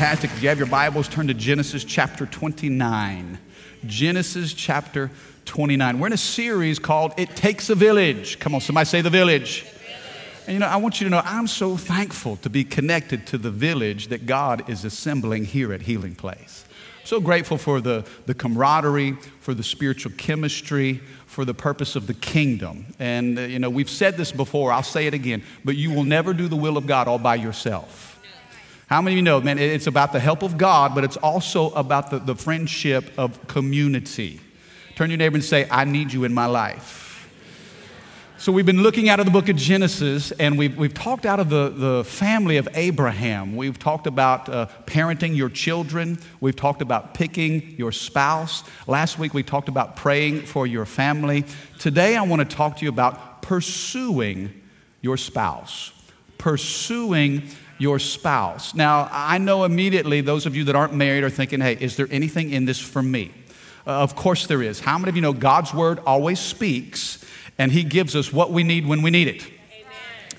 Fantastic. If you have your Bibles, turn to Genesis chapter 29. Genesis chapter 29. We're in a series called It Takes a Village. Come on, somebody say the village. And you know, I want you to know I'm so thankful to be connected to the village that God is assembling here at Healing Place. So grateful for the, the camaraderie, for the spiritual chemistry, for the purpose of the kingdom. And, uh, you know, we've said this before, I'll say it again, but you will never do the will of God all by yourself. How many of you know, man, it's about the help of God, but it's also about the, the friendship of community. Turn your neighbor and say, I need you in my life. So, we've been looking out of the book of Genesis, and we've, we've talked out of the, the family of Abraham. We've talked about uh, parenting your children. We've talked about picking your spouse. Last week, we talked about praying for your family. Today, I want to talk to you about pursuing your spouse. Pursuing your spouse. Now, I know immediately those of you that aren't married are thinking, hey, is there anything in this for me? Uh, of course there is. How many of you know God's word always speaks and he gives us what we need when we need it?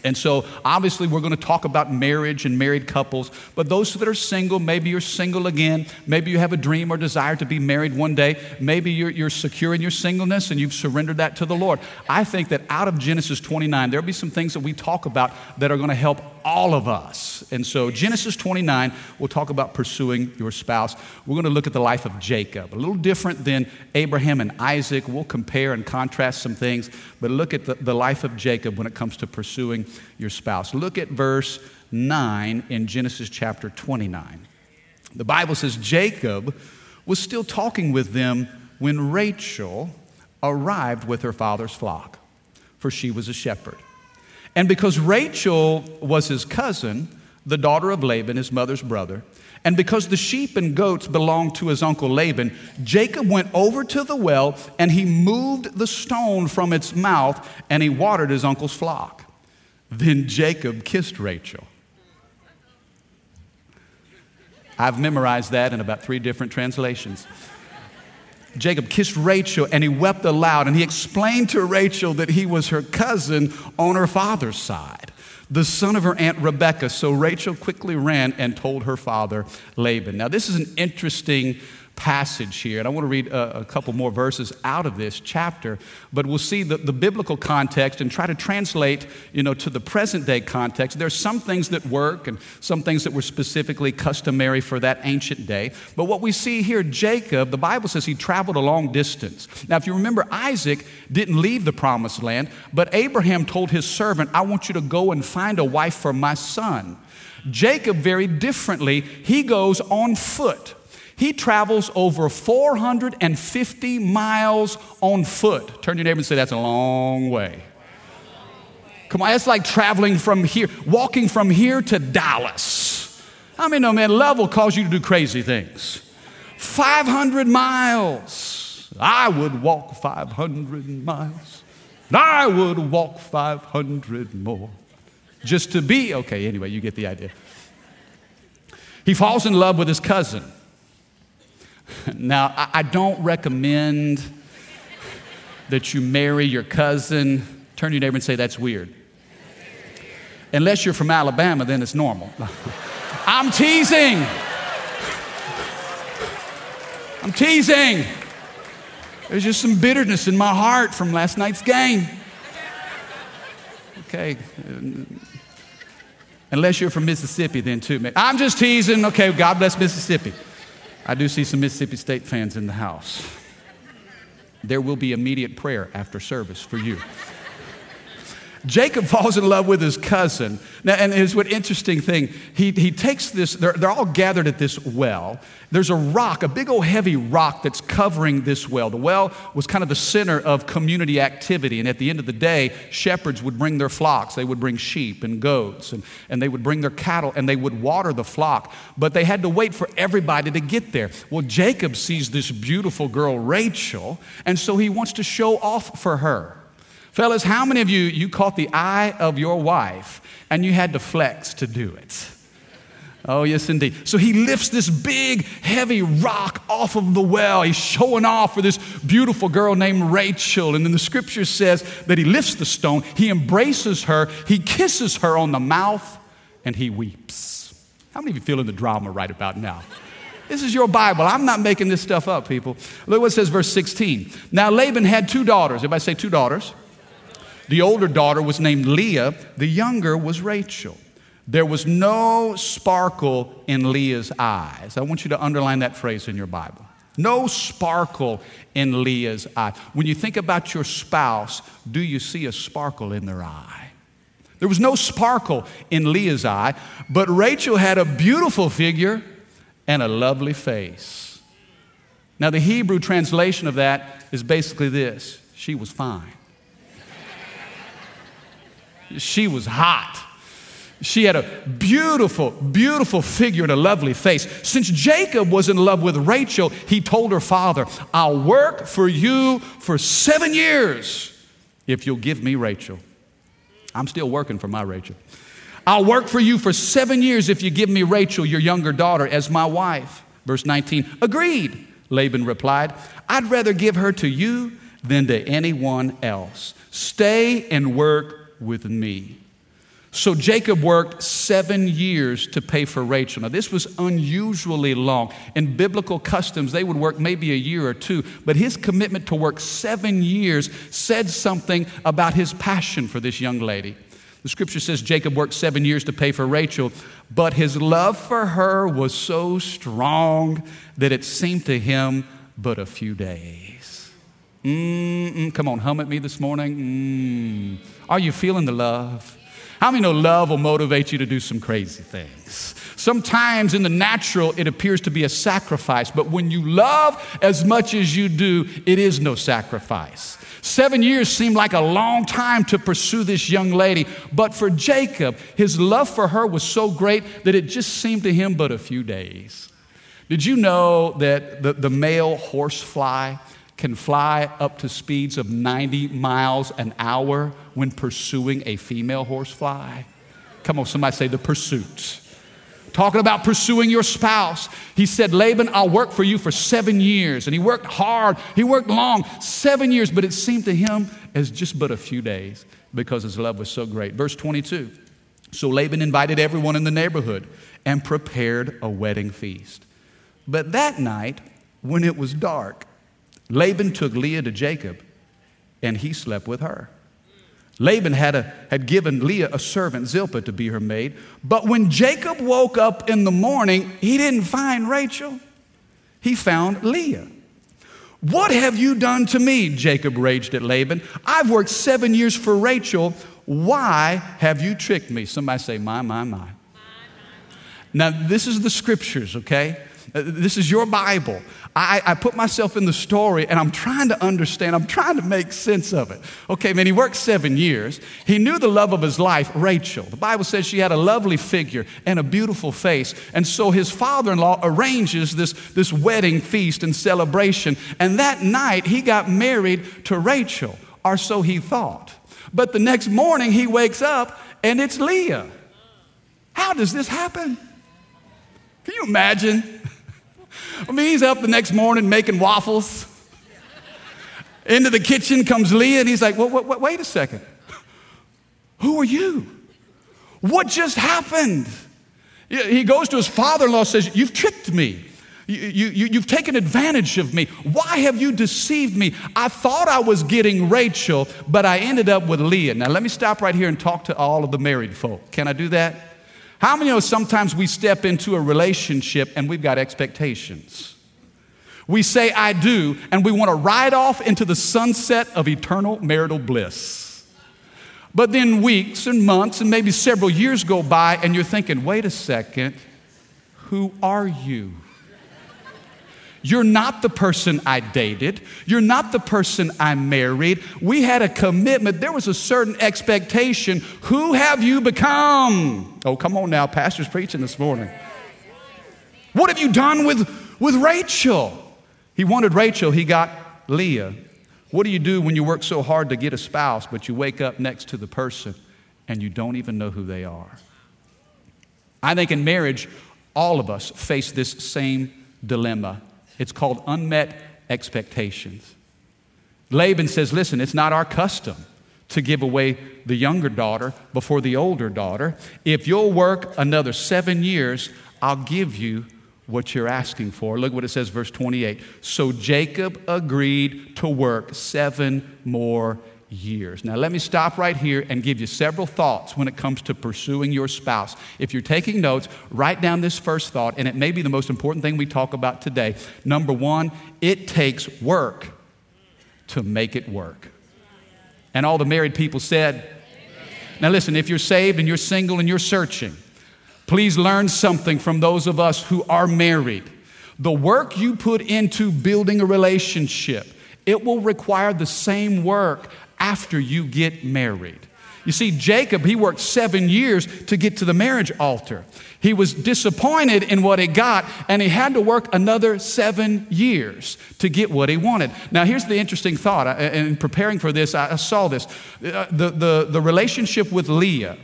And so, obviously, we're going to talk about marriage and married couples. But those that are single, maybe you're single again. Maybe you have a dream or desire to be married one day. Maybe you're, you're secure in your singleness and you've surrendered that to the Lord. I think that out of Genesis 29, there'll be some things that we talk about that are going to help all of us. And so, Genesis 29, we'll talk about pursuing your spouse. We're going to look at the life of Jacob, a little different than Abraham and Isaac. We'll compare and contrast some things, but look at the, the life of Jacob when it comes to pursuing your spouse. Look at verse 9 in Genesis chapter 29. The Bible says Jacob was still talking with them when Rachel arrived with her father's flock, for she was a shepherd. And because Rachel was his cousin, the daughter of Laban, his mother's brother, and because the sheep and goats belonged to his uncle Laban, Jacob went over to the well and he moved the stone from its mouth and he watered his uncle's flock. Then Jacob kissed Rachel. I've memorized that in about three different translations. Jacob kissed Rachel and he wept aloud and he explained to Rachel that he was her cousin on her father's side, the son of her aunt Rebecca. So Rachel quickly ran and told her father Laban. Now, this is an interesting passage here. And I want to read a, a, couple more verses out of this chapter, but we'll see the, the biblical context and try to translate, you know, to the present day context. There's some things that work and some things that were specifically customary for that ancient day. But what we see here, Jacob, the Bible says he traveled a long distance. Now, if you remember, Isaac didn't leave the promised land, but Abraham told his servant, I want you to go and find a wife for my son. Jacob, very differently, he goes on foot. He travels over 450 miles on foot. Turn your neighbor and say, That's a long way. Come on, that's like traveling from here, walking from here to Dallas. I mean, no, man, love will cause you to do crazy things. 500 miles. I would walk 500 miles. I would walk 500 more just to be, okay, anyway, you get the idea. He falls in love with his cousin. Now, I don't recommend that you marry your cousin. Turn to your neighbor and say, That's weird. Unless you're from Alabama, then it's normal. I'm teasing. I'm teasing. There's just some bitterness in my heart from last night's game. Okay. Unless you're from Mississippi, then too. I'm just teasing. Okay, God bless Mississippi. I do see some Mississippi State fans in the house. There will be immediate prayer after service for you. Jacob falls in love with his cousin. Now, and here's what interesting thing. He, he takes this, they're, they're all gathered at this well. There's a rock, a big old heavy rock that's covering this well. The well was kind of the center of community activity. And at the end of the day, shepherds would bring their flocks. They would bring sheep and goats, and, and they would bring their cattle, and they would water the flock. But they had to wait for everybody to get there. Well, Jacob sees this beautiful girl, Rachel, and so he wants to show off for her. Fellas, how many of you, you caught the eye of your wife and you had to flex to do it? Oh, yes, indeed. So he lifts this big, heavy rock off of the well. He's showing off for this beautiful girl named Rachel. And then the scripture says that he lifts the stone, he embraces her, he kisses her on the mouth, and he weeps. How many of you feeling the drama right about now? This is your Bible. I'm not making this stuff up, people. Look what it says, verse 16. Now Laban had two daughters. Everybody say two daughters. The older daughter was named Leah, the younger was Rachel. There was no sparkle in Leah's eyes. I want you to underline that phrase in your Bible. No sparkle in Leah's eye. When you think about your spouse, do you see a sparkle in their eye? There was no sparkle in Leah's eye, but Rachel had a beautiful figure and a lovely face. Now, the Hebrew translation of that is basically this she was fine. She was hot. She had a beautiful, beautiful figure and a lovely face. Since Jacob was in love with Rachel, he told her father, I'll work for you for seven years if you'll give me Rachel. I'm still working for my Rachel. I'll work for you for seven years if you give me Rachel, your younger daughter, as my wife. Verse 19, agreed, Laban replied. I'd rather give her to you than to anyone else. Stay and work with me. So Jacob worked seven years to pay for Rachel. Now, this was unusually long. In biblical customs, they would work maybe a year or two, but his commitment to work seven years said something about his passion for this young lady. The scripture says Jacob worked seven years to pay for Rachel, but his love for her was so strong that it seemed to him but a few days. Mm-mm, come on, hum at me this morning. Mm. Are you feeling the love? How many know love will motivate you to do some crazy things? Sometimes in the natural, it appears to be a sacrifice, but when you love as much as you do, it is no sacrifice. Seven years seemed like a long time to pursue this young lady, but for Jacob, his love for her was so great that it just seemed to him but a few days. Did you know that the, the male horsefly can fly up to speeds of 90 miles an hour when pursuing a female horsefly? Come on, somebody say the pursuit. Talking about pursuing your spouse. He said, Laban, I'll work for you for seven years. And he worked hard, he worked long, seven years, but it seemed to him as just but a few days because his love was so great. Verse 22 So Laban invited everyone in the neighborhood and prepared a wedding feast. But that night, when it was dark, Laban took Leah to Jacob, and he slept with her. Laban had, a, had given Leah a servant, Zilpah, to be her maid. But when Jacob woke up in the morning, he didn't find Rachel. He found Leah. What have you done to me? Jacob raged at Laban. I've worked seven years for Rachel. Why have you tricked me? Somebody say, My, my, my. Now, this is the scriptures, okay? Uh, this is your Bible. I, I, put myself in the story and I'm trying to understand, I'm trying to make sense of it. Okay, man, he worked seven years. He knew the love of his life, Rachel. The Bible says she had a lovely figure and a beautiful face. And so his father in law arranges this, this wedding feast and celebration. And that night he got married to Rachel, or so he thought. But the next morning he wakes up and it's Leah. How does this happen? Can you imagine? I mean, he's up the next morning making waffles. Into the kitchen comes Leah, and he's like, wait, wait, a second. Who are you? What just happened? He goes to his father in law says, You've tricked me. You, you, you've taken advantage of me. Why have you deceived me? I thought I was getting Rachel, but I ended up with Leah. Now, let me stop right here and talk to all of the married folk. Can I do that? How many know sometimes we step into a relationship and we've got expectations? We say, I do, and we want to ride off into the sunset of eternal marital bliss. But then weeks and months and maybe several years go by, and you're thinking, wait a second, who are you? You're not the person I dated. You're not the person I married. We had a commitment. There was a certain expectation. Who have you become? Oh, come on now. Pastor's preaching this morning. What have you done with, with Rachel? He wanted Rachel, he got Leah. What do you do when you work so hard to get a spouse, but you wake up next to the person and you don't even know who they are? I think in marriage, all of us face this same dilemma. It's called unmet expectations. Laban says, Listen, it's not our custom to give away the younger daughter before the older daughter. If you'll work another seven years, I'll give you what you're asking for. Look what it says, verse 28. So Jacob agreed to work seven more years. Now, let me stop right here and give you several thoughts when it comes to pursuing your spouse. If you're taking notes, write down this first thought, and it may be the most important thing we talk about today. Number one, it takes work to make it work. And all the married people said, Now, listen, if you're saved and you're single and you're searching, please learn something from those of us who are married. The work you put into building a relationship, it will require the same work after you get married. You see, Jacob, he worked seven years to get to the marriage altar. He was disappointed in what he got, and he had to work another seven years to get what he wanted. Now, here's the interesting thought. In preparing for this, I saw this. Uh, the, the, the relationship with Leah,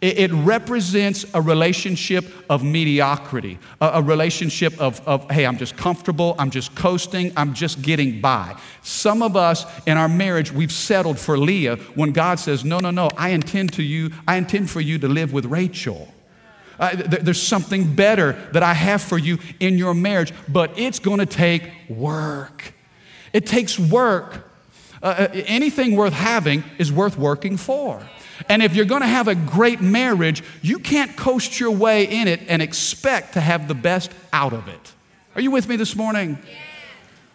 it, represents a relationship of mediocrity, a, relationship of, of, hey, I'm just comfortable, I'm just coasting, I'm just getting by. Some of us in our marriage, we've settled for Leah when God says, no, no, no, I intend to you, I intend for you to live with Rachel. Uh, th- there's something better that I have for you in your marriage, but it's going to take work. It takes work. Uh, uh, anything worth having is worth working for. And if you're going to have a great marriage, you can't coast your way in it and expect to have the best out of it. Are you with me this morning?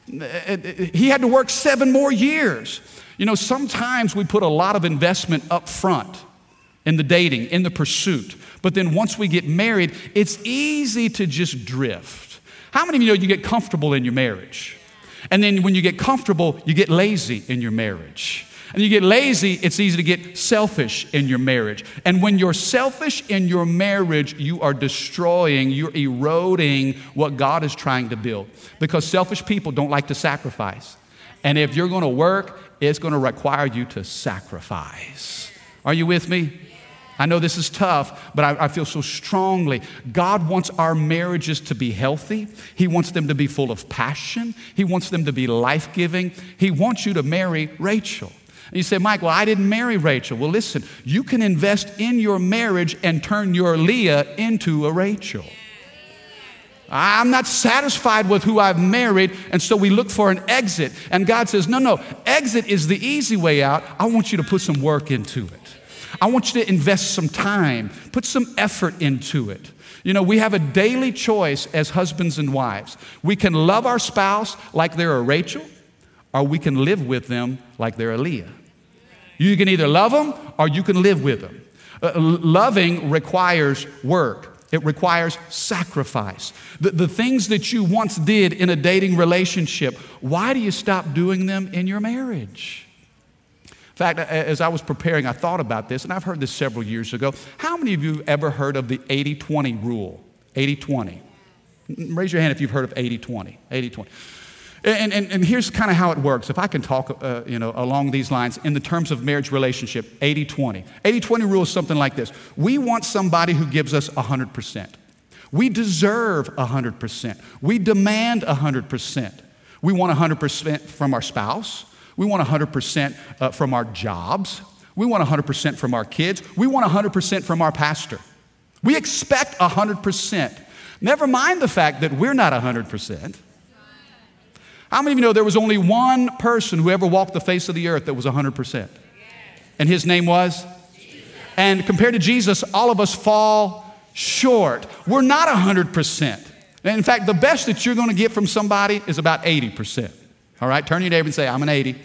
He had to work seven more years. You know, sometimes we put a lot of investment up front in the dating, in the pursuit. But then once we get married, it's easy to just drift. How many of you know you get comfortable in your marriage? And then when you get comfortable, you get lazy in your marriage and you get lazy, it's easy to get selfish in your marriage. And when you're selfish in your marriage, you are destroying, you're eroding what God is trying to build. Because selfish people don't like to sacrifice. And if you're going to work, it's going to require you to sacrifice. Are you with me? I know this is tough, but I, I, feel so strongly. God wants our marriages to be healthy. He wants them to be full of passion. He wants them to be life giving. He wants you to marry Rachel. And you say, Mike, well, I didn't marry Rachel. Well, listen, you can invest in your marriage and turn your Leah into a Rachel. I'm not satisfied with who I've married, and so we look for an exit. And God says, No, no, exit is the easy way out. I want you to put some work into it. I want you to invest some time, put some effort into it. You know, we have a daily choice as husbands and wives. We can love our spouse like they're a Rachel, or we can live with them like they're a Leah. You can either love them or you can live with them. Uh, loving requires work. It requires sacrifice. The, the things that you once did in a dating relationship, why do you stop doing them in your marriage? In fact, as I was preparing, I thought about this, and I've heard this several years ago. How many of you have ever heard of the 80 20 rule? 80 20. Raise your hand if you've heard of 80 20. 80 20. And, and, and here's kind of how it works. If I can talk uh, you know, along these lines in the terms of marriage relationship 80 20. 80 20 rule is something like this We want somebody who gives us 100%. We deserve 100%. We demand 100%. We want 100% from our spouse. We want 100% uh, from our jobs. We want 100% from our kids. We want 100% from our pastor. We expect 100%. Never mind the fact that we're not 100%. How many of you know there was only one person who ever walked the face of the earth that was 100%? And his name was? And compared to Jesus, all of us fall short. We're not 100%. In fact, the best that you're going to get from somebody is about 80%. All right, turn your neighbor and say, I'm an 80.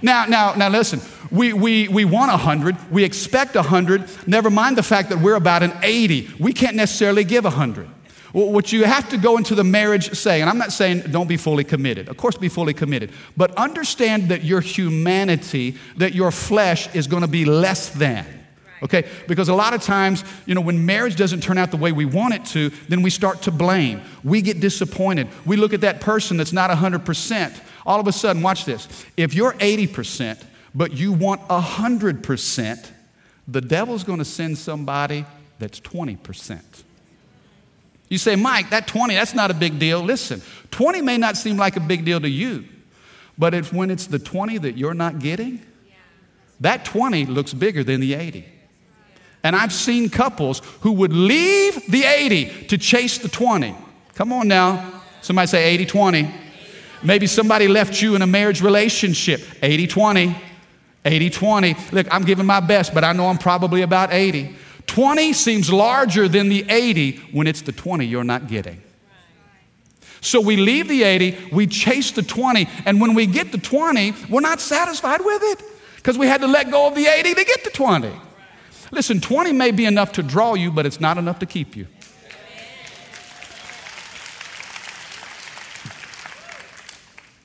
Now, now, now listen, we, we, we want 100, we expect 100, never mind the fact that we're about an 80. We can't necessarily give 100. What you have to go into the marriage saying, and I'm not saying don't be fully committed. Of course, be fully committed. But understand that your humanity, that your flesh is going to be less than. Okay? Because a lot of times, you know, when marriage doesn't turn out the way we want it to, then we start to blame. We get disappointed. We look at that person that's not 100%. All of a sudden, watch this. If you're 80%, but you want 100%, the devil's going to send somebody that's 20%. You say, Mike, that 20, that's not a big deal. Listen, 20 may not seem like a big deal to you, but it's when it's the 20 that you're not getting, that 20 looks bigger than the 80. And I've seen couples who would leave the 80 to chase the 20. Come on now. Somebody say 80 20. Maybe somebody left you in a marriage relationship 80 20. 80 20. Look, I'm giving my best, but I know I'm probably about 80. 20 seems larger than the 80 when it's the 20 you're not getting. So we leave the 80, we chase the 20, and when we get the 20, we're not satisfied with it because we had to let go of the 80 to get the 20. Listen, 20 may be enough to draw you, but it's not enough to keep you.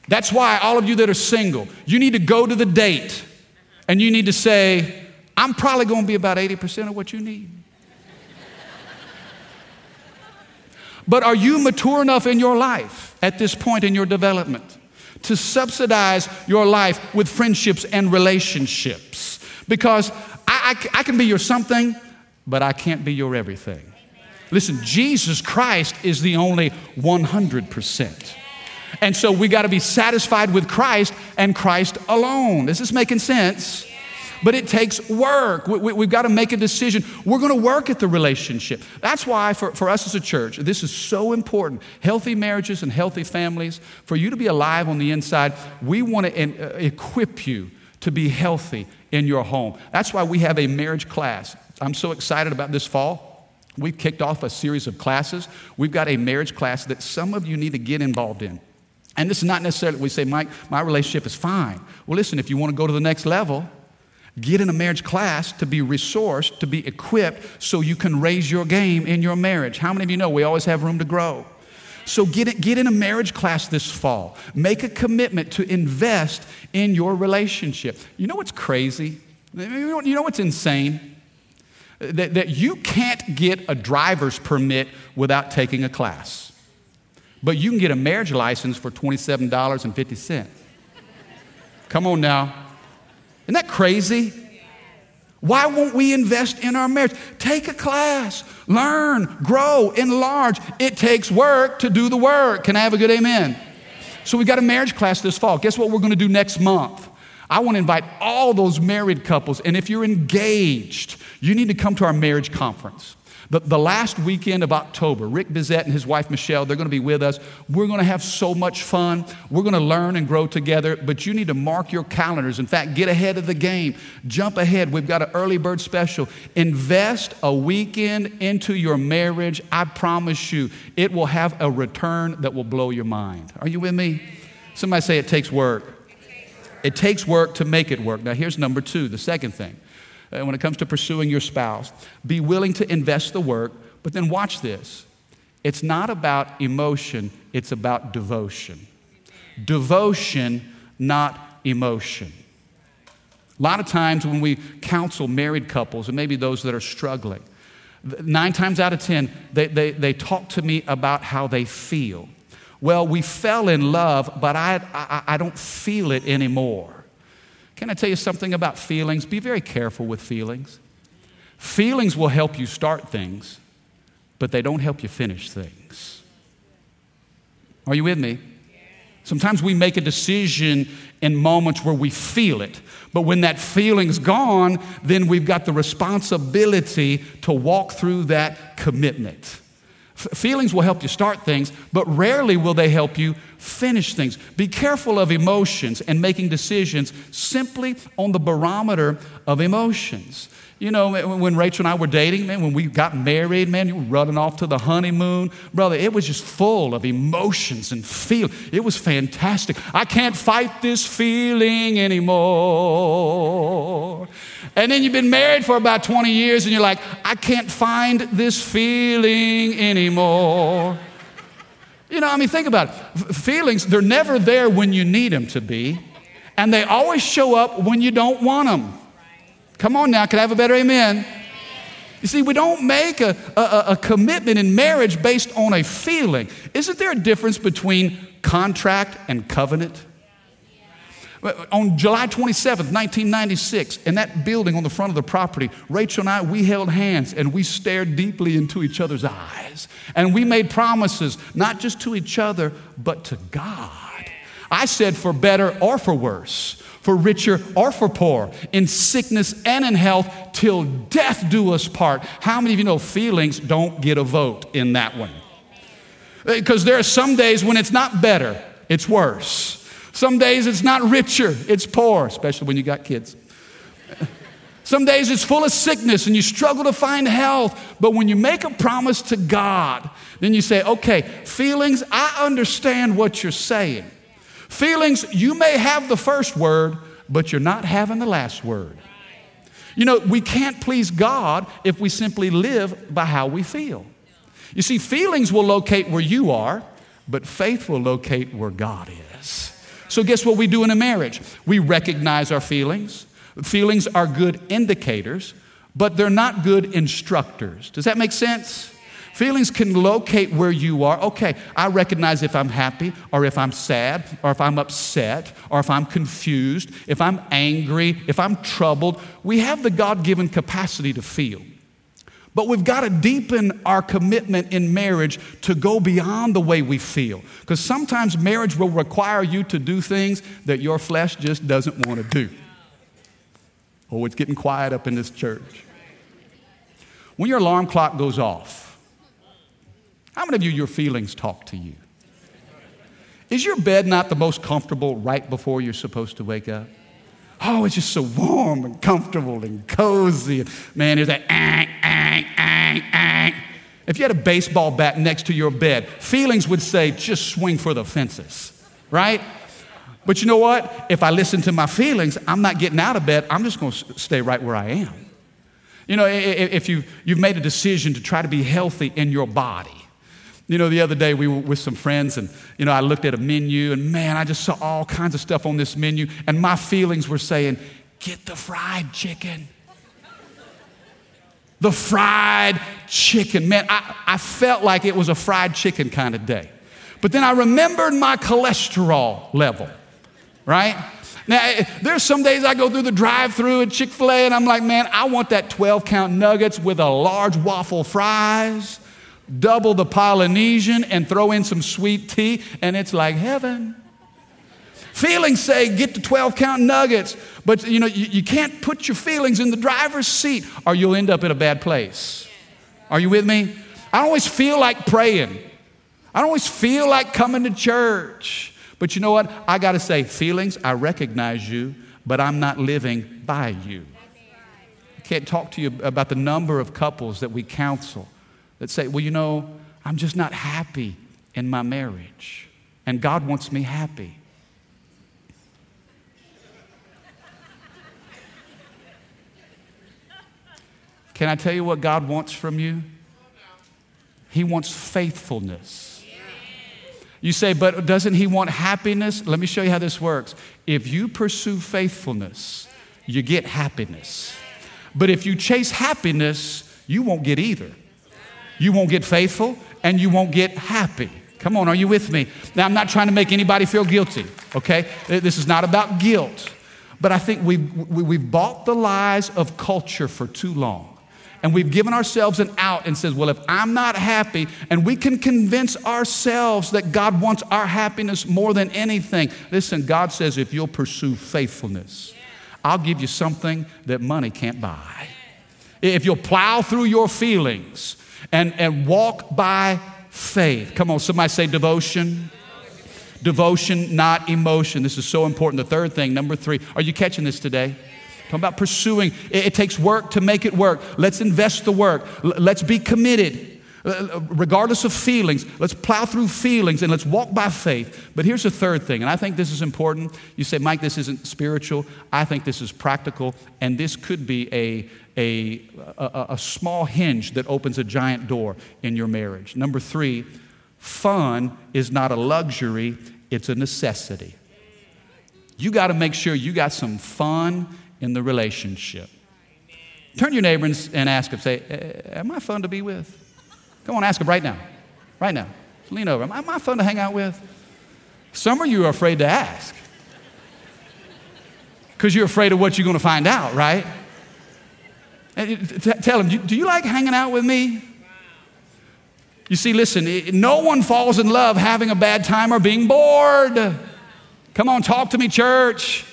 That's why all of you that are single, you need to go to the date and you need to say, I'm probably going to be about 80% of what you need. but are you mature enough in your life at this point in your development to subsidize your life with friendships and relationships? Because I, I, I can be your something, but I can't be your everything. Listen, Jesus Christ is the only 100%. And so we got to be satisfied with Christ and Christ alone. Is this making sense? But it takes work. We, have we, got to make a decision. We're going to work at the relationship. That's why, for, for us as a church, this is so important. Healthy marriages and healthy families, for you to be alive on the inside, we want to in, uh, equip you to be healthy in your home. That's why we have a marriage class. I'm so excited about this fall. We've kicked off a series of classes. We've got a marriage class that some of you need to get involved in. And this is not necessarily, we say, Mike, my relationship is fine. Well, listen, if you want to go to the next level, Get in a marriage class to be resourced, to be equipped, so you can raise your game in your marriage. How many of you know we always have room to grow? So get, it, get in a marriage class this fall. Make a commitment to invest in your relationship. You know what's crazy? You know what's insane? That, that you can't get a driver's permit without taking a class. But you can get a marriage license for $27.50. Come on now. Isn't that crazy? Why won't we invest in our marriage? Take a class, learn, grow, enlarge. It takes work to do the work. Can I have a good amen? So we got a marriage class this fall. Guess what we're going to do next month? I want to invite all those married couples, and if you're engaged, you need to come to our marriage conference. The, the last weekend of October, Rick Bezet and his wife Michelle, they're going to be with us. We're going to have so much fun. We're going to learn and grow together, but you need to mark your calendars. In fact, get ahead of the game. Jump ahead. We've got an early bird special. Invest a weekend into your marriage. I promise you, it will have a return that will blow your mind. Are you with me? Somebody say it takes work. It takes work to make it work. Now, here's number two, the second thing Uh, when it comes to pursuing your spouse. Be willing to invest the work, but then watch this. It's not about emotion, it's about devotion. Devotion, not emotion. A lot of times when we counsel married couples, and maybe those that are struggling, nine times out of ten, they, they, they talk to me about how they feel. Well, we fell in love, but I, I, I don't feel it anymore. Can I tell you something about feelings? Be very careful with feelings. Feelings will help you start things, but they don't help you finish things. Are you with me? Sometimes we make a decision in moments where we feel it, but when that feeling's gone, then we've got the responsibility to walk through that commitment. F- feelings will help you start things, but rarely will they help you finish things. Be careful of emotions and making decisions simply on the barometer of emotions. You know, when Rachel and I were dating, man, when we got married, man, you were running off to the honeymoon. Brother, it was just full of emotions and feel. It was fantastic. I can't fight this feeling anymore. And then you've been married for about 20 years and you're like, I can't find this feeling anymore. You know, I mean, think about it. Feelings, they're never there when you need them to be, and they always show up when you don't want them. Come on now, can I have a better amen? You see, we don't make a, a, a, commitment in marriage based on a feeling. Isn't there a difference between contract and covenant? On July 27th, 1996, in that building on the front of the property, Rachel and I, we held hands and we stared deeply into each other's eyes. And we made promises, not just to each other, but to God. I said, for better or for worse for richer or for poor, in sickness and in health, till death do us part. How many of you know feelings don't get a vote in that one? Uh, because there are some days when it's not better, it's worse. Some days it's not richer, it's poor, especially when you got kids. Some days it's full of sickness and you struggle to find health. But when you make a promise to God, then you say, okay, feelings, I understand what you're saying. Feelings, you may have the first word, but you're not having the last word. You know, we can't please God if we simply live by how we feel. You see, feelings will locate where you are, but faith will locate where God is. So, guess what we do in a marriage? We recognize our feelings. Feelings are good indicators, but they're not good instructors. Does that make sense? Feelings can locate where you are. Okay, I recognize if I'm happy or if I'm sad or if I'm upset or if I'm confused, if I'm angry, if I'm troubled. We have the God given capacity to feel. But we've got to deepen our commitment in marriage to go beyond the way we feel. Because sometimes marriage will require you to do things that your flesh just doesn't want to do. Oh, it's getting quiet up in this church. When your alarm clock goes off, how many of you, your feelings talk to you? Is your bed not the most comfortable right before you're supposed to wake up? Oh, it's just so warm and comfortable and cozy. Man, there's that ang, ang, ang, ang. If you had a baseball bat next to your bed, feelings would say, just swing for the fences, right? But you know what? If I listen to my feelings, I'm not getting out of bed. I'm just going to stay right where I am. You know, if you've, you've made a decision to try to be healthy in your body, you know, the other day we were with some friends and, you know, I looked at a menu and man, I just saw all kinds of stuff on this menu and my feelings were saying, get the fried chicken. The fried chicken. Man, I, I felt like it was a fried chicken kind of day. But then I remembered my cholesterol level, right? Now, eh, there's some days I go through the drive through at Chick fil A and I'm like, man, I want that 12 count nuggets with a large waffle fries double the Polynesian and throw in some sweet tea, and it's like heaven. Feelings say get the 12 count nuggets, but you know, you, you can't put your feelings in the driver's seat or you'll end up in a bad place. Are you with me? I don't always feel like praying. I don't always feel like coming to church. But you know what? I got to say, feelings, I recognize you, but I'm not living by you. I can't talk to you about the number of couples that we counsel that say, well, you know, I'm just not happy in my marriage, and God wants me happy. Can I tell you what God wants from you? He wants faithfulness. You say, but doesn't He want happiness? Let me show you how this works. If you pursue faithfulness, you get happiness. But if you chase happiness, you won't get either you won't get faithful and you won't get happy. Come on, are you with me? Now, I'm not trying to make anybody feel guilty, okay? This is not about guilt. But I think we've, we've bought the lies of culture for too long. And we've given ourselves an out and says, well, if I'm not happy, and we can convince ourselves that God wants our happiness more than anything. Listen, God says, if you'll pursue faithfulness, I'll give you something that money can't buy. If you'll plow through your feelings, and, and walk by faith. Come on, somebody say devotion. Devotion, not emotion. This is so important. The third thing, number three, are you catching this today? Talking about pursuing. It, it takes work to make it work. Let's invest the work. L- let's be committed. Uh, regardless of feelings, let's plow through feelings and let's walk by faith. But here's the third thing, and I think this is important. You say, Mike, this isn't spiritual. I think this is practical, and this could be a, a, a, a small hinge that opens a giant door in your marriage. Number three, fun is not a luxury, it's a necessity. You got to make sure you got some fun in the relationship. Turn your neighbor and ask him, say, Am I fun to be with? Come on, ask him right now. Right now. Lean over. Am I, fun to hang out with? Some of you are afraid to ask because you're afraid of what you're going to find out, right? Eh, eh, tell him, do you like hanging out with me? You see, listen, eh, no one falls in love having a bad time or being bored. Come on, talk to me, church.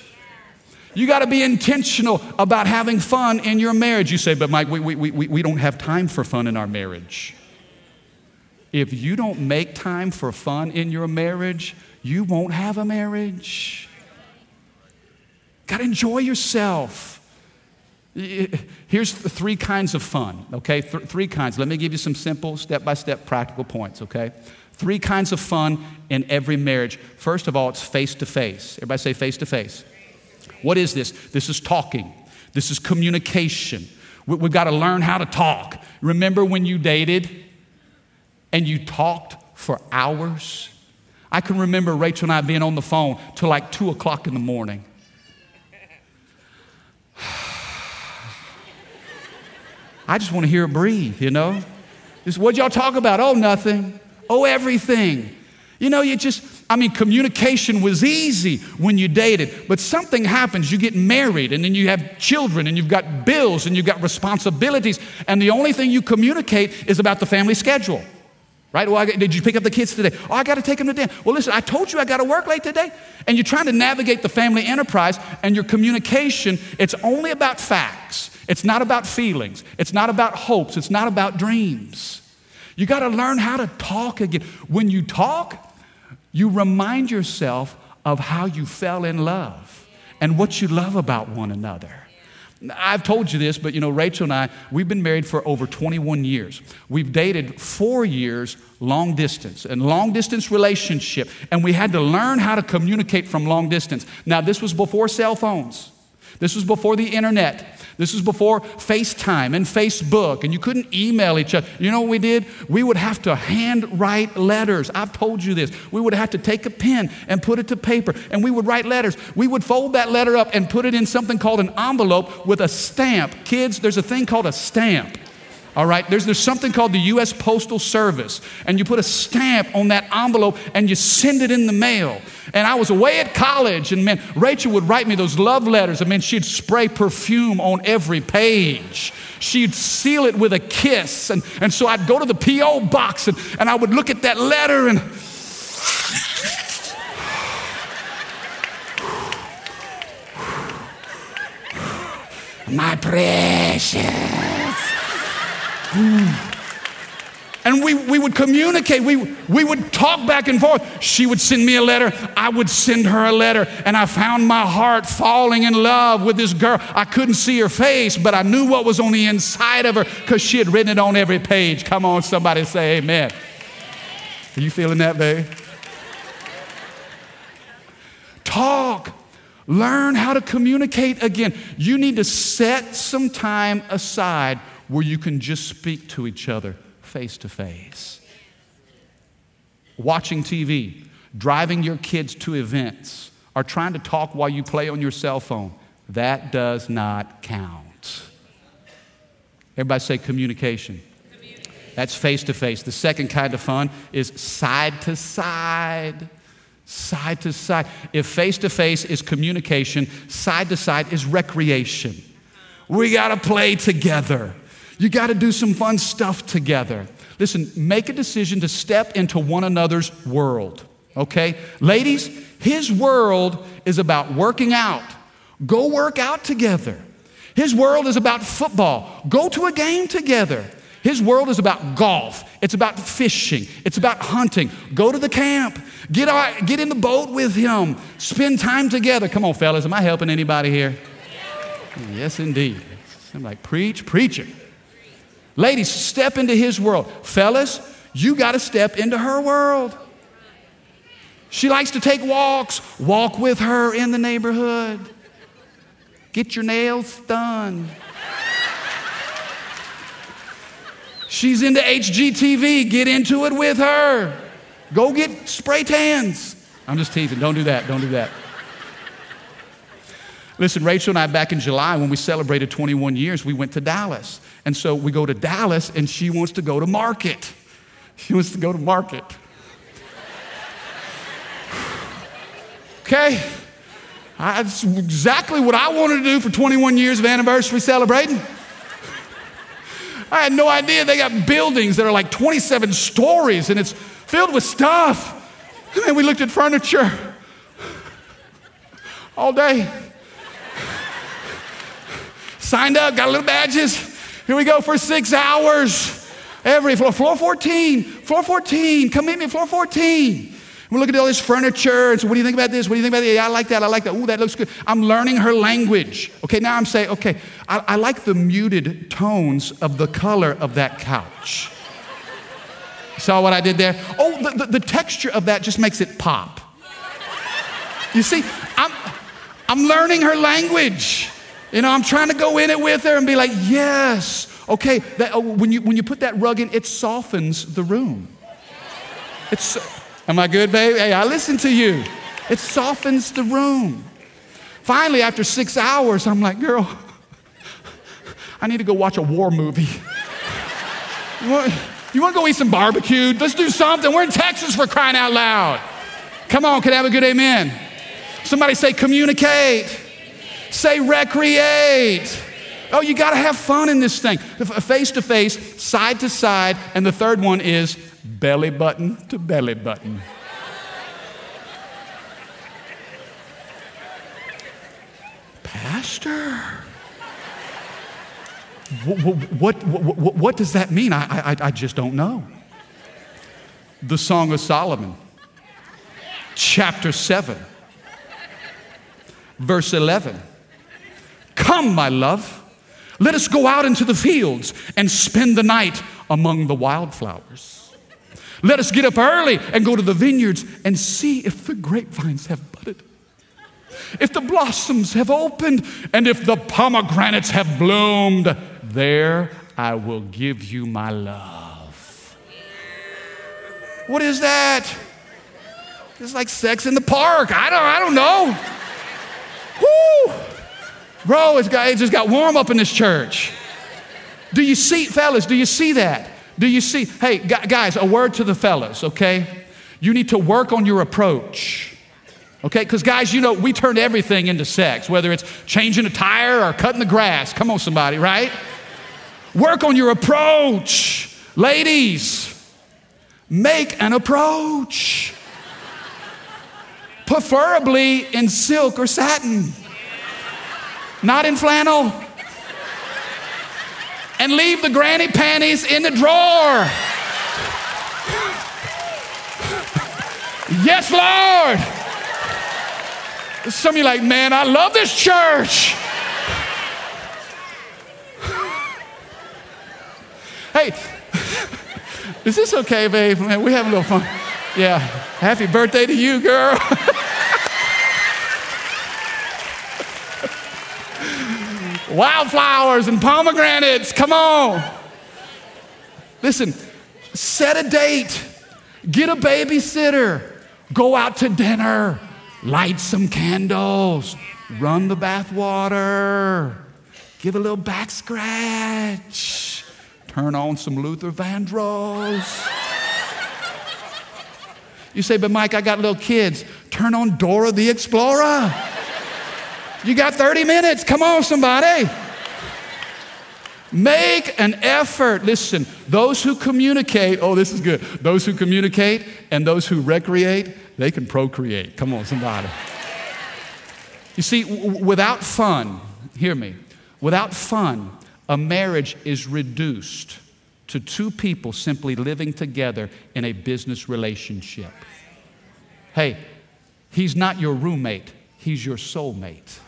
You got to be intentional about having fun in your marriage. You say, but Mike, we, we, we, we don't have time for fun in our marriage. If you don't make time for fun in your marriage, you won't have a marriage. Got to enjoy yourself. Here's three kinds of fun, okay? Th- three kinds. Let me give you some simple, step by step, practical points, okay? Three kinds of fun in every marriage. First of all, it's face to face. Everybody say face to face. What is this? This is talking, this is communication. We, we've got to learn how to talk. Remember when you dated? And you talked for hours. I can remember Rachel and I being on the phone till like two o'clock in the morning. I just want to hear it breathe, you know? Just what y'all talk about? Oh, nothing. Oh, everything. You know, you just, I mean, communication was easy when you dated, but something happens. You get married, and then you have children, and you've got bills, and you've got responsibilities, and the only thing you communicate is about the family schedule. Right? Well, did you pick up the kids today? Oh, I got to take them to dinner. Well, listen, I told you I got to work late today. And you're trying to navigate the family enterprise, and your communication, it's only about facts. It's not about feelings. It's not about hopes. It's not about dreams. You got to learn how to talk again. When you talk, you remind yourself of how you fell in love and what you love about one another. I've told you this, but you know, Rachel and I, we've been married for over 21 years. We've dated four years long distance, and long distance relationship, and we had to learn how to communicate from long distance. Now, this was before cell phones. This was before the internet. This was before FaceTime and Facebook, and you couldn't email each other. You know what we did? We would have to handwrite letters. I've told you this. We would have to take a pen and put it to paper, and we would write letters. We would fold that letter up and put it in something called an envelope with a stamp. Kids, there's a thing called a stamp. All right, there's, there's something called the US Postal Service, and you put a stamp on that envelope and you send it in the mail. And I was away at college, and man, Rachel would write me those love letters. I mean, she'd spray perfume on every page. She'd seal it with a kiss. And, and so I'd go to the P.O. box and, and I would look at that letter and. My precious. And we, we would communicate. We, we would talk back and forth. She would send me a letter. I would send her a letter. And I found my heart falling in love with this girl. I couldn't see her face, but I knew what was on the inside of her because she had written it on every page. Come on, somebody say amen. Are you feeling that, babe? Talk. Learn how to communicate again. You need to set some time aside where you can just speak to each other face to face. Watching TV, driving your kids to events, or trying to talk while you play on your cell phone, that does not count. Everybody say communication. communication. That's face to face. The second kind of fun is side to side. Side to side. If face to face is communication, side to side is recreation. We got to play together. You got to do some fun stuff together. Listen, make a decision to step into one another's world, okay? Ladies, his world is about working out. Go work out together. His world is about football. Go to a game together. His world is about golf. It's about fishing. It's about hunting. Go to the camp. Get, out, get in the boat with him. Spend time together. Come on, fellas. Am I helping anybody here? Yes, indeed. I'm like, preach, preach it. Ladies, step into his world. Fellas, you got to step into her world. She likes to take walks. Walk with her in the neighborhood. Get your nails done. She's into HGTV. Get into it with her. Go get spray tans. I'm just teasing. Don't do that. Don't do that. Listen, Rachel and I, back in July, when we celebrated 21 years, we went to Dallas. And so we go to Dallas, and she wants to go to market. She wants to go to market. Okay? That's exactly what I wanted to do for 21 years of anniversary celebrating. I had no idea they got buildings that are like 27 stories and it's filled with stuff. And we looked at furniture all day. Signed up, got little badges. Here we go for six hours. Every floor, floor 14, floor 14, come meet me, floor 14. We look at all this furniture and so, what do you think about this? What do you think about that? Yeah, I like that. I like that. Ooh, that looks good. I'm learning her language. Okay, now I'm saying, okay, I, I like the muted tones of the color of that couch. Saw what I did there? Oh, the, the, the texture of that just makes it pop. You see, I'm, I'm learning her language. You know, I'm trying to go in it with her and be like, yes, okay. That, oh, when, you, when you put that rug in, it softens the room. It's, am I good, babe? Hey, I listen to you. It softens the room. Finally, after six hours, I'm like, girl, I need to go watch a war movie. You want, you want to go eat some barbecue? Let's do something. We're in Texas for crying out loud. Come on, can I have a good amen? Somebody say communicate. Say recreate. Oh, you got to have fun in this thing. Face to face, side to side, and the third one is belly button to belly button. Pastor, what, what, what, what, does that mean? I, I, I just don't know. The Song of Solomon, chapter 7, verse 11. Come, my love, let us go out into the fields and spend the night among the wildflowers. Let us get up early and go to the vineyards and see if the grapevines have budded, if the blossoms have opened, and if the pomegranates have bloomed. There I will give you my love. What is that? It's like sex in the park. I don't, I don't know. Whoo! Bro, it's, got, it just got warm up in this church. Do you see, fellas, do you see that? Do you see? Hey, guys, a word to the fellas, okay? You need to work on your approach. Okay, because guys, you know, we turn everything into sex, whether it's changing a tire or cutting the grass. Come on, somebody, right? Work on your approach. Ladies, make an approach. Preferably in silk or satin not in flannel. And leave the granny panties in the drawer. yes, Lord. Some of you like, man, I love this church. hey, is this okay, babe? Man, we have a little fun. Yeah. Happy birthday to you, girl. wildflowers and pomegranates. Come on. Listen, set a date, get a babysitter, go out to dinner, light some candles, run the bath water, give a little back scratch, turn on some Luther Vandross. You say, but Mike, I got little kids. Turn on Dora the Explorer. You got 30 minutes. Come on, somebody. Make an effort. Listen, those who communicate, oh, this is good. Those who communicate and those who recreate, they can procreate. Come on, somebody. You see, w- without fun, hear me, without fun, a marriage is reduced to two people simply living together in a business relationship. Hey, he's not your roommate, he's your soulmate.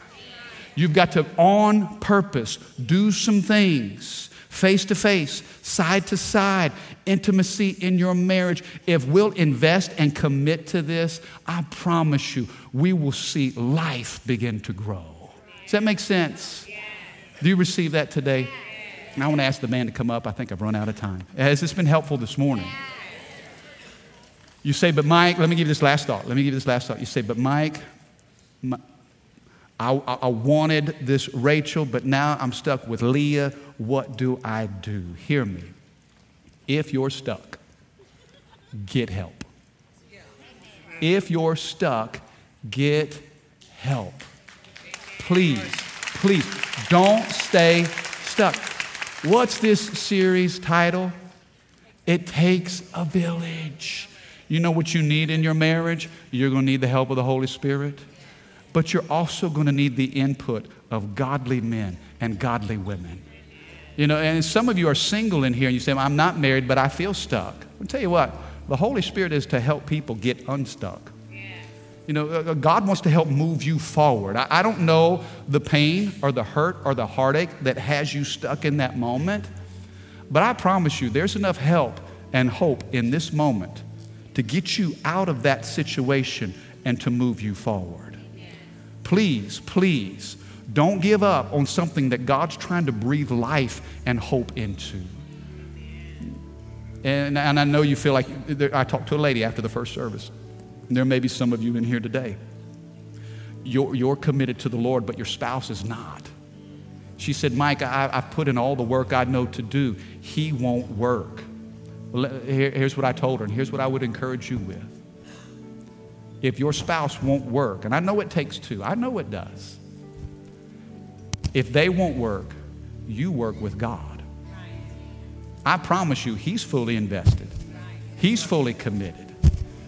You've got to, on purpose, do some things face to face, side to side, intimacy in your marriage. If we'll invest and commit to this, I promise you, we will see life begin to grow. Does that make sense? Do you receive that today? I want to ask the man to come up. I think I've run out of time. Has this been helpful this morning? You say, but Mike, let me give you this last thought. Let me give you this last thought. You say, but Mike, my, I, I, wanted this Rachel, but now I'm stuck with Leah. What do I do? Hear me. If you're stuck, get help. If you're stuck, get help. Please, please, don't stay stuck. What's this series title? It takes a village. You know what you need in your marriage? You're going to need the help of the Holy Spirit but you're also going to need the input of godly men and godly women. You know, and some of you are single in here and you say, I'm not married, but I feel stuck. I'll tell you what, the Holy Spirit is to help people get unstuck. You know, uh, uh, God wants to help move you forward. I, I don't know the pain or the hurt or the heartache that has you stuck in that moment, but I promise you, there's enough help and hope in this moment to get you out of that situation and to move you forward. Please, please, don't give up on something that God's trying to breathe life and hope into. And, and I know you feel like, I talked to a lady after the first service. There may be some of you in here today. You're, you're committed to the Lord, but your spouse is not. She said, Mike, I, have put in all the work I know to do. He won't work. Well, here, here's what I told her, and here's what I would encourage you with if your spouse won't work, and I know it takes two, I know it does. If they won't work, you work with God. I promise you, He's fully invested, He's fully committed.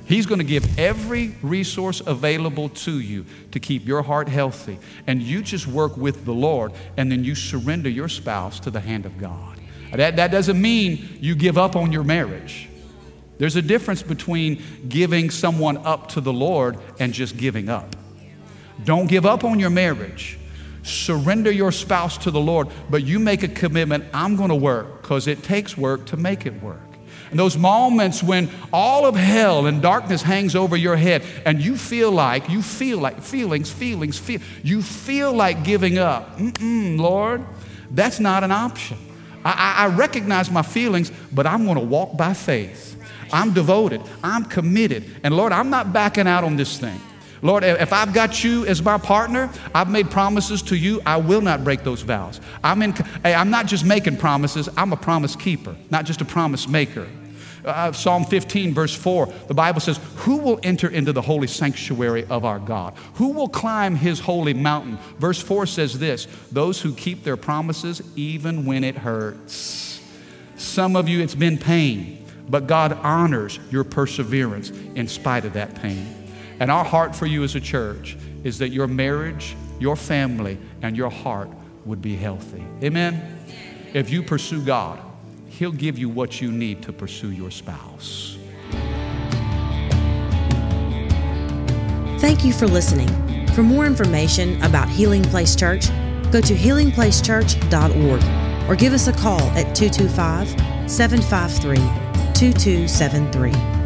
He's going to give every resource available to you to keep your heart healthy. And you just work with the Lord, and then you surrender your spouse to the hand of God. That, that doesn't mean you give up on your marriage. There's a difference between giving someone up to the Lord and just giving up. Don't give up on your marriage. Surrender your spouse to the Lord, but you make a commitment I'm going to work because it takes work to make it work. And those moments when all of hell and darkness hangs over your head and you feel like, you feel like, feelings, feelings, feel, you feel like giving up. Mm-mm, Lord, that's not an option. I, I recognize my feelings, but I'm going to walk by faith. I'm devoted. I'm committed. And Lord, I'm not backing out on this thing. Lord, if I've got you as my partner, I've made promises to you. I will not break those vows. I'm, in, I'm not just making promises, I'm a promise keeper, not just a promise maker. Uh, Psalm 15, verse 4, the Bible says, Who will enter into the holy sanctuary of our God? Who will climb his holy mountain? Verse 4 says this Those who keep their promises even when it hurts. Some of you, it's been pain. But God honors your perseverance in spite of that pain. And our heart for you as a church is that your marriage, your family, and your heart would be healthy. Amen? If you pursue God, He'll give you what you need to pursue your spouse. Thank you for listening. For more information about Healing Place Church, go to healingplacechurch.org or give us a call at 225 753 2273.